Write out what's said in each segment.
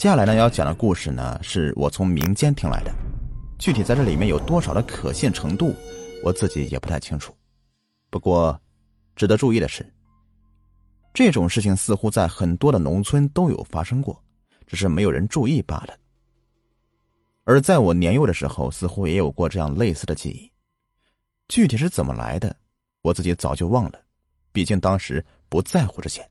接下来呢，要讲的故事呢，是我从民间听来的，具体在这里面有多少的可信程度，我自己也不太清楚。不过，值得注意的是，这种事情似乎在很多的农村都有发生过，只是没有人注意罢了。而在我年幼的时候，似乎也有过这样类似的记忆，具体是怎么来的，我自己早就忘了，毕竟当时不在乎这些。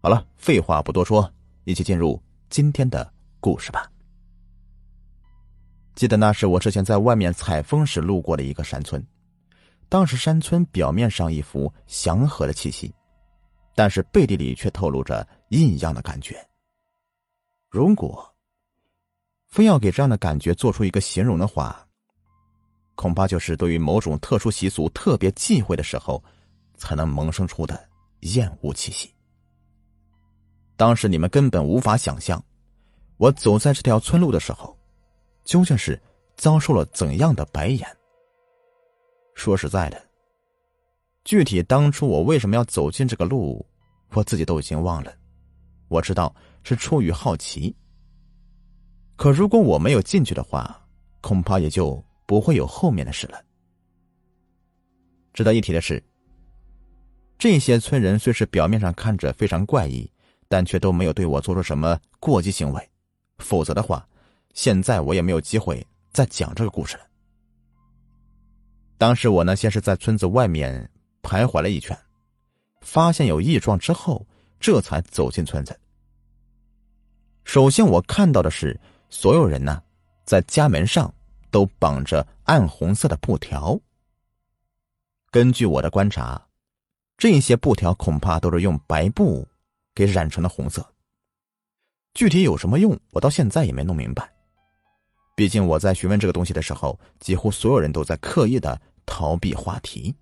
好了，废话不多说，一起进入今天的故事吧。记得那是我之前在外面采风时路过的一个山村，当时山村表面上一副祥和的气息，但是背地里却透露着异样的感觉。如果非要给这样的感觉做出一个形容的话，恐怕就是对于某种特殊习俗特别忌讳的时候，才能萌生出的厌恶气息。当时你们根本无法想象，我走在这条村路的时候，究竟是遭受了怎样的白眼。说实在的，具体当初我为什么要走进这个路，我自己都已经忘了。我知道是出于好奇，可如果我没有进去的话，恐怕也就不会有后面的事了。值得一提的是，这些村人虽是表面上看着非常怪异。但却都没有对我做出什么过激行为，否则的话，现在我也没有机会再讲这个故事了。当时我呢，先是在村子外面徘徊了一圈，发现有异状之后，这才走进村子。首先我看到的是，所有人呢，在家门上都绑着暗红色的布条。根据我的观察，这些布条恐怕都是用白布。给染成了红色。具体有什么用，我到现在也没弄明白。毕竟我在询问这个东西的时候，几乎所有人都在刻意的逃避话题。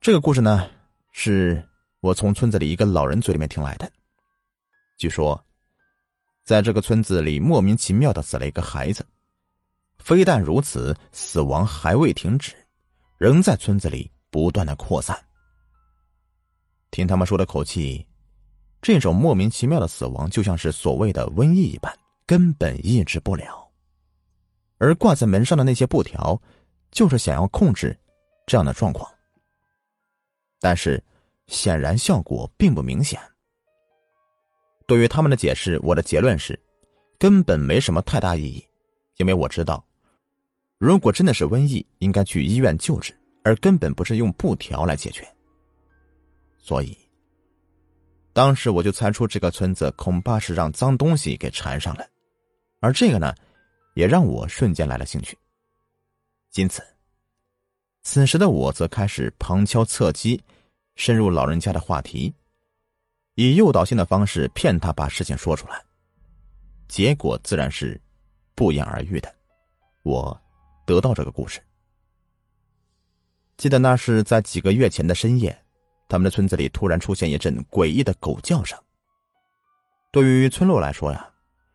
这个故事呢，是我从村子里一个老人嘴里面听来的。据说，在这个村子里莫名其妙的死了一个孩子，非但如此，死亡还未停止，仍在村子里不断的扩散。听他们说的口气，这种莫名其妙的死亡就像是所谓的瘟疫一般，根本抑制不了。而挂在门上的那些布条，就是想要控制这样的状况。但是，显然效果并不明显。对于他们的解释，我的结论是，根本没什么太大意义，因为我知道，如果真的是瘟疫，应该去医院救治，而根本不是用布条来解决。所以，当时我就猜出这个村子恐怕是让脏东西给缠上了，而这个呢，也让我瞬间来了兴趣。因此，此时的我则开始旁敲侧击，深入老人家的话题，以诱导性的方式骗他把事情说出来。结果自然是不言而喻的，我得到这个故事。记得那是在几个月前的深夜。他们的村子里突然出现一阵诡异的狗叫声。对于村落来说呀，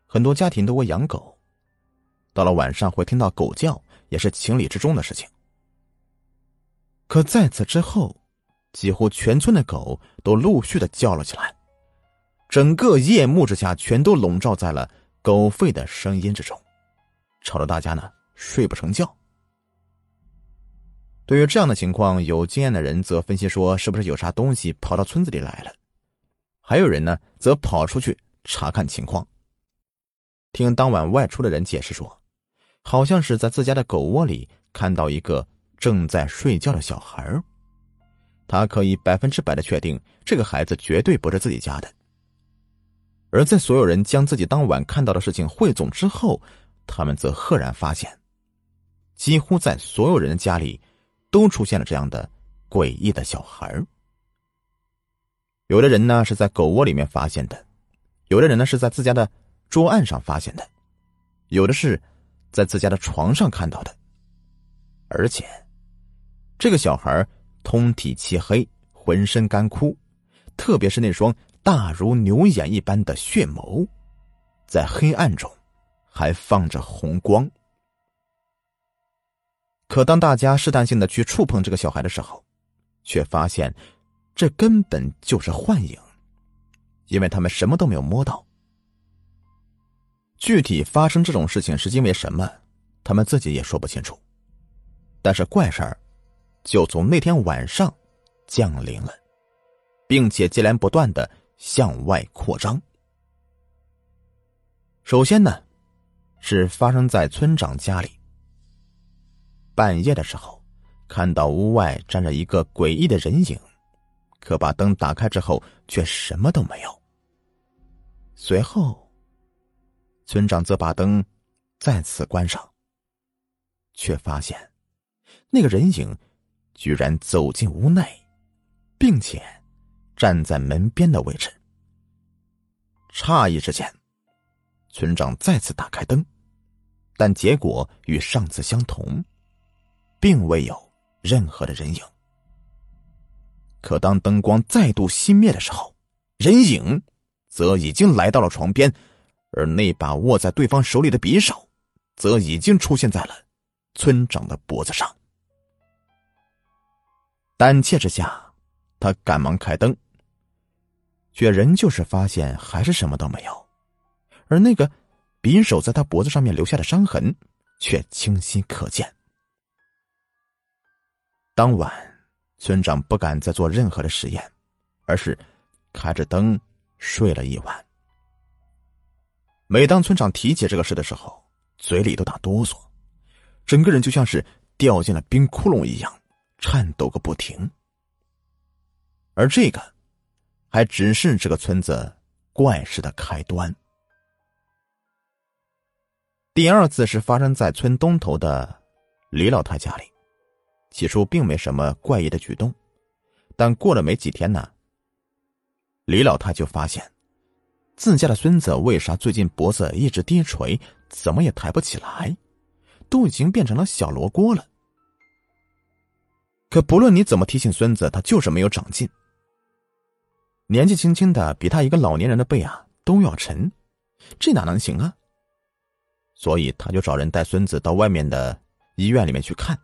很多家庭都会养狗，到了晚上会听到狗叫，也是情理之中的事情。可在此之后，几乎全村的狗都陆续的叫了起来，整个夜幕之下，全都笼罩在了狗吠的声音之中，吵得大家呢睡不成觉。对于这样的情况，有经验的人则分析说，是不是有啥东西跑到村子里来了？还有人呢，则跑出去查看情况。听当晚外出的人解释说，好像是在自家的狗窝里看到一个正在睡觉的小孩他可以百分之百的确定，这个孩子绝对不是自己家的。而在所有人将自己当晚看到的事情汇总之后，他们则赫然发现，几乎在所有人的家里。都出现了这样的诡异的小孩有的人呢是在狗窝里面发现的，有的人呢是在自家的桌案上发现的，有的是在自家的床上看到的。而且，这个小孩通体漆黑，浑身干枯，特别是那双大如牛眼一般的血眸，在黑暗中还放着红光。可当大家试探性的去触碰这个小孩的时候，却发现，这根本就是幻影，因为他们什么都没有摸到。具体发生这种事情是因为什么，他们自己也说不清楚。但是怪事儿，就从那天晚上降临了，并且接连不断的向外扩张。首先呢，是发生在村长家里。半夜的时候，看到屋外站着一个诡异的人影，可把灯打开之后，却什么都没有。随后，村长则把灯再次关上，却发现那个人影居然走进屋内，并且站在门边的位置。诧异之间，村长再次打开灯，但结果与上次相同，并未有任何的人影。可当灯光再度熄灭的时候，人影。则已经来到了床边，而那把握在对方手里的匕首，则已经出现在了村长的脖子上。胆怯之下，他赶忙开灯，却仍旧是发现还是什么都没有，而那个匕首在他脖子上面留下的伤痕却清晰可见。当晚，村长不敢再做任何的实验，而是开着灯。睡了一晚。每当村长提起这个事的时候，嘴里都打哆嗦，整个人就像是掉进了冰窟窿一样，颤抖个不停。而这个，还只是这个村子怪事的开端。第二次是发生在村东头的李老太家里，起初并没什么怪异的举动，但过了没几天呢。李老太就发现，自家的孙子为啥最近脖子一直低垂，怎么也抬不起来，都已经变成了小罗锅了。可不论你怎么提醒孙子，他就是没有长进。年纪轻轻的，比他一个老年人的背啊都要沉，这哪能行啊？所以他就找人带孙子到外面的医院里面去看。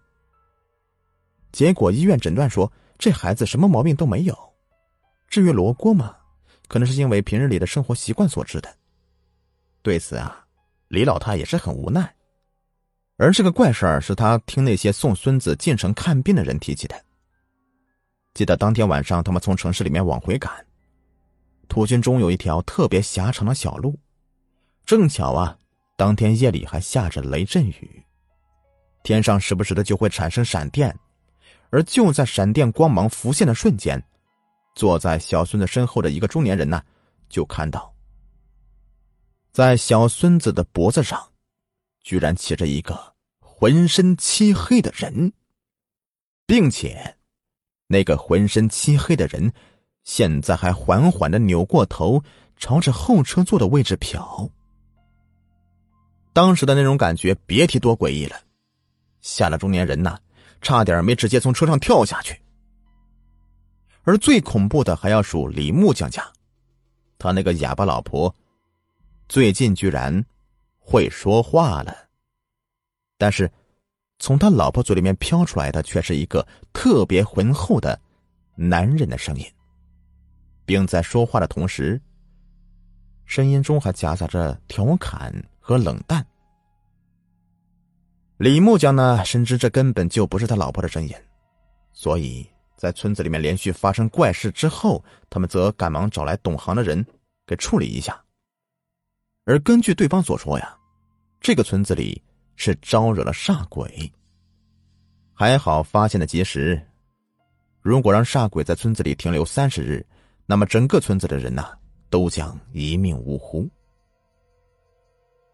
结果医院诊断说，这孩子什么毛病都没有。至于罗锅嘛，可能是因为平日里的生活习惯所致的。对此啊，李老太也是很无奈。而这个怪事儿是他听那些送孙子进城看病的人提起的。记得当天晚上，他们从城市里面往回赶，途经中有一条特别狭长的小路，正巧啊，当天夜里还下着雷阵雨，天上时不时的就会产生闪电，而就在闪电光芒浮现的瞬间。坐在小孙子身后的一个中年人呢，就看到，在小孙子的脖子上，居然骑着一个浑身漆黑的人，并且，那个浑身漆黑的人，现在还缓缓的扭过头，朝着后车座的位置瞟。当时的那种感觉，别提多诡异了，吓得中年人呐，差点没直接从车上跳下去。而最恐怖的还要数李木匠家，他那个哑巴老婆，最近居然会说话了。但是，从他老婆嘴里面飘出来的却是一个特别浑厚的男人的声音，并在说话的同时，声音中还夹杂着调侃和冷淡。李木匠呢，深知这根本就不是他老婆的声音，所以。在村子里面连续发生怪事之后，他们则赶忙找来懂行的人给处理一下。而根据对方所说呀，这个村子里是招惹了煞鬼。还好发现的及时，如果让煞鬼在村子里停留三十日，那么整个村子的人呐都将一命呜呼。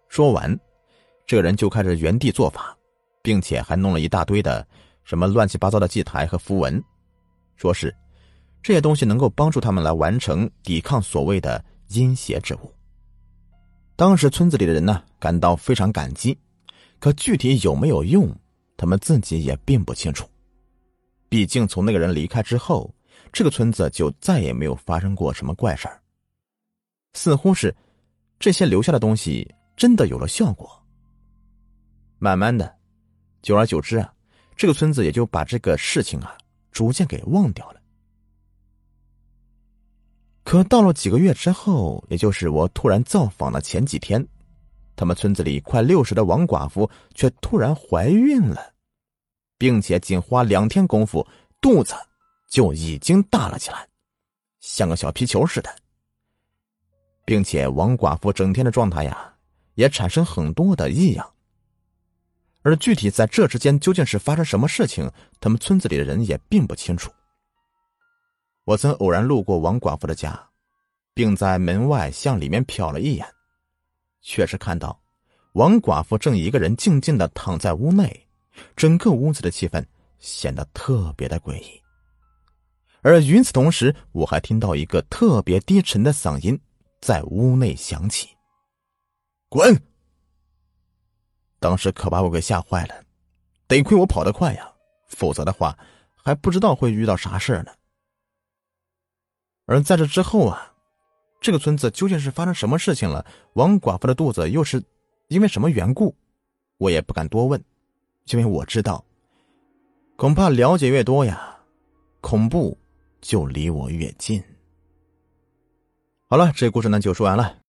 说完，这个人就开始原地做法，并且还弄了一大堆的什么乱七八糟的祭台和符文。说是这些东西能够帮助他们来完成抵抗所谓的阴邪之物。当时村子里的人呢感到非常感激，可具体有没有用，他们自己也并不清楚。毕竟从那个人离开之后，这个村子就再也没有发生过什么怪事儿。似乎是这些留下的东西真的有了效果。慢慢的，久而久之啊，这个村子也就把这个事情啊。逐渐给忘掉了。可到了几个月之后，也就是我突然造访的前几天，他们村子里快六十的王寡妇却突然怀孕了，并且仅花两天功夫，肚子就已经大了起来，像个小皮球似的。并且王寡妇整天的状态呀，也产生很多的异样。而具体在这之间究竟是发生什么事情，他们村子里的人也并不清楚。我曾偶然路过王寡妇的家，并在门外向里面瞟了一眼，确实看到王寡妇正一个人静静的躺在屋内，整个屋子的气氛显得特别的诡异。而与此同时，我还听到一个特别低沉的嗓音。在屋内响起，滚！当时可把我给吓坏了，得亏我跑得快呀，否则的话还不知道会遇到啥事呢。而在这之后啊，这个村子究竟是发生什么事情了？王寡妇的肚子又是因为什么缘故？我也不敢多问，因为我知道，恐怕了解越多呀，恐怖就离我越近。好了，这故事呢就说完了。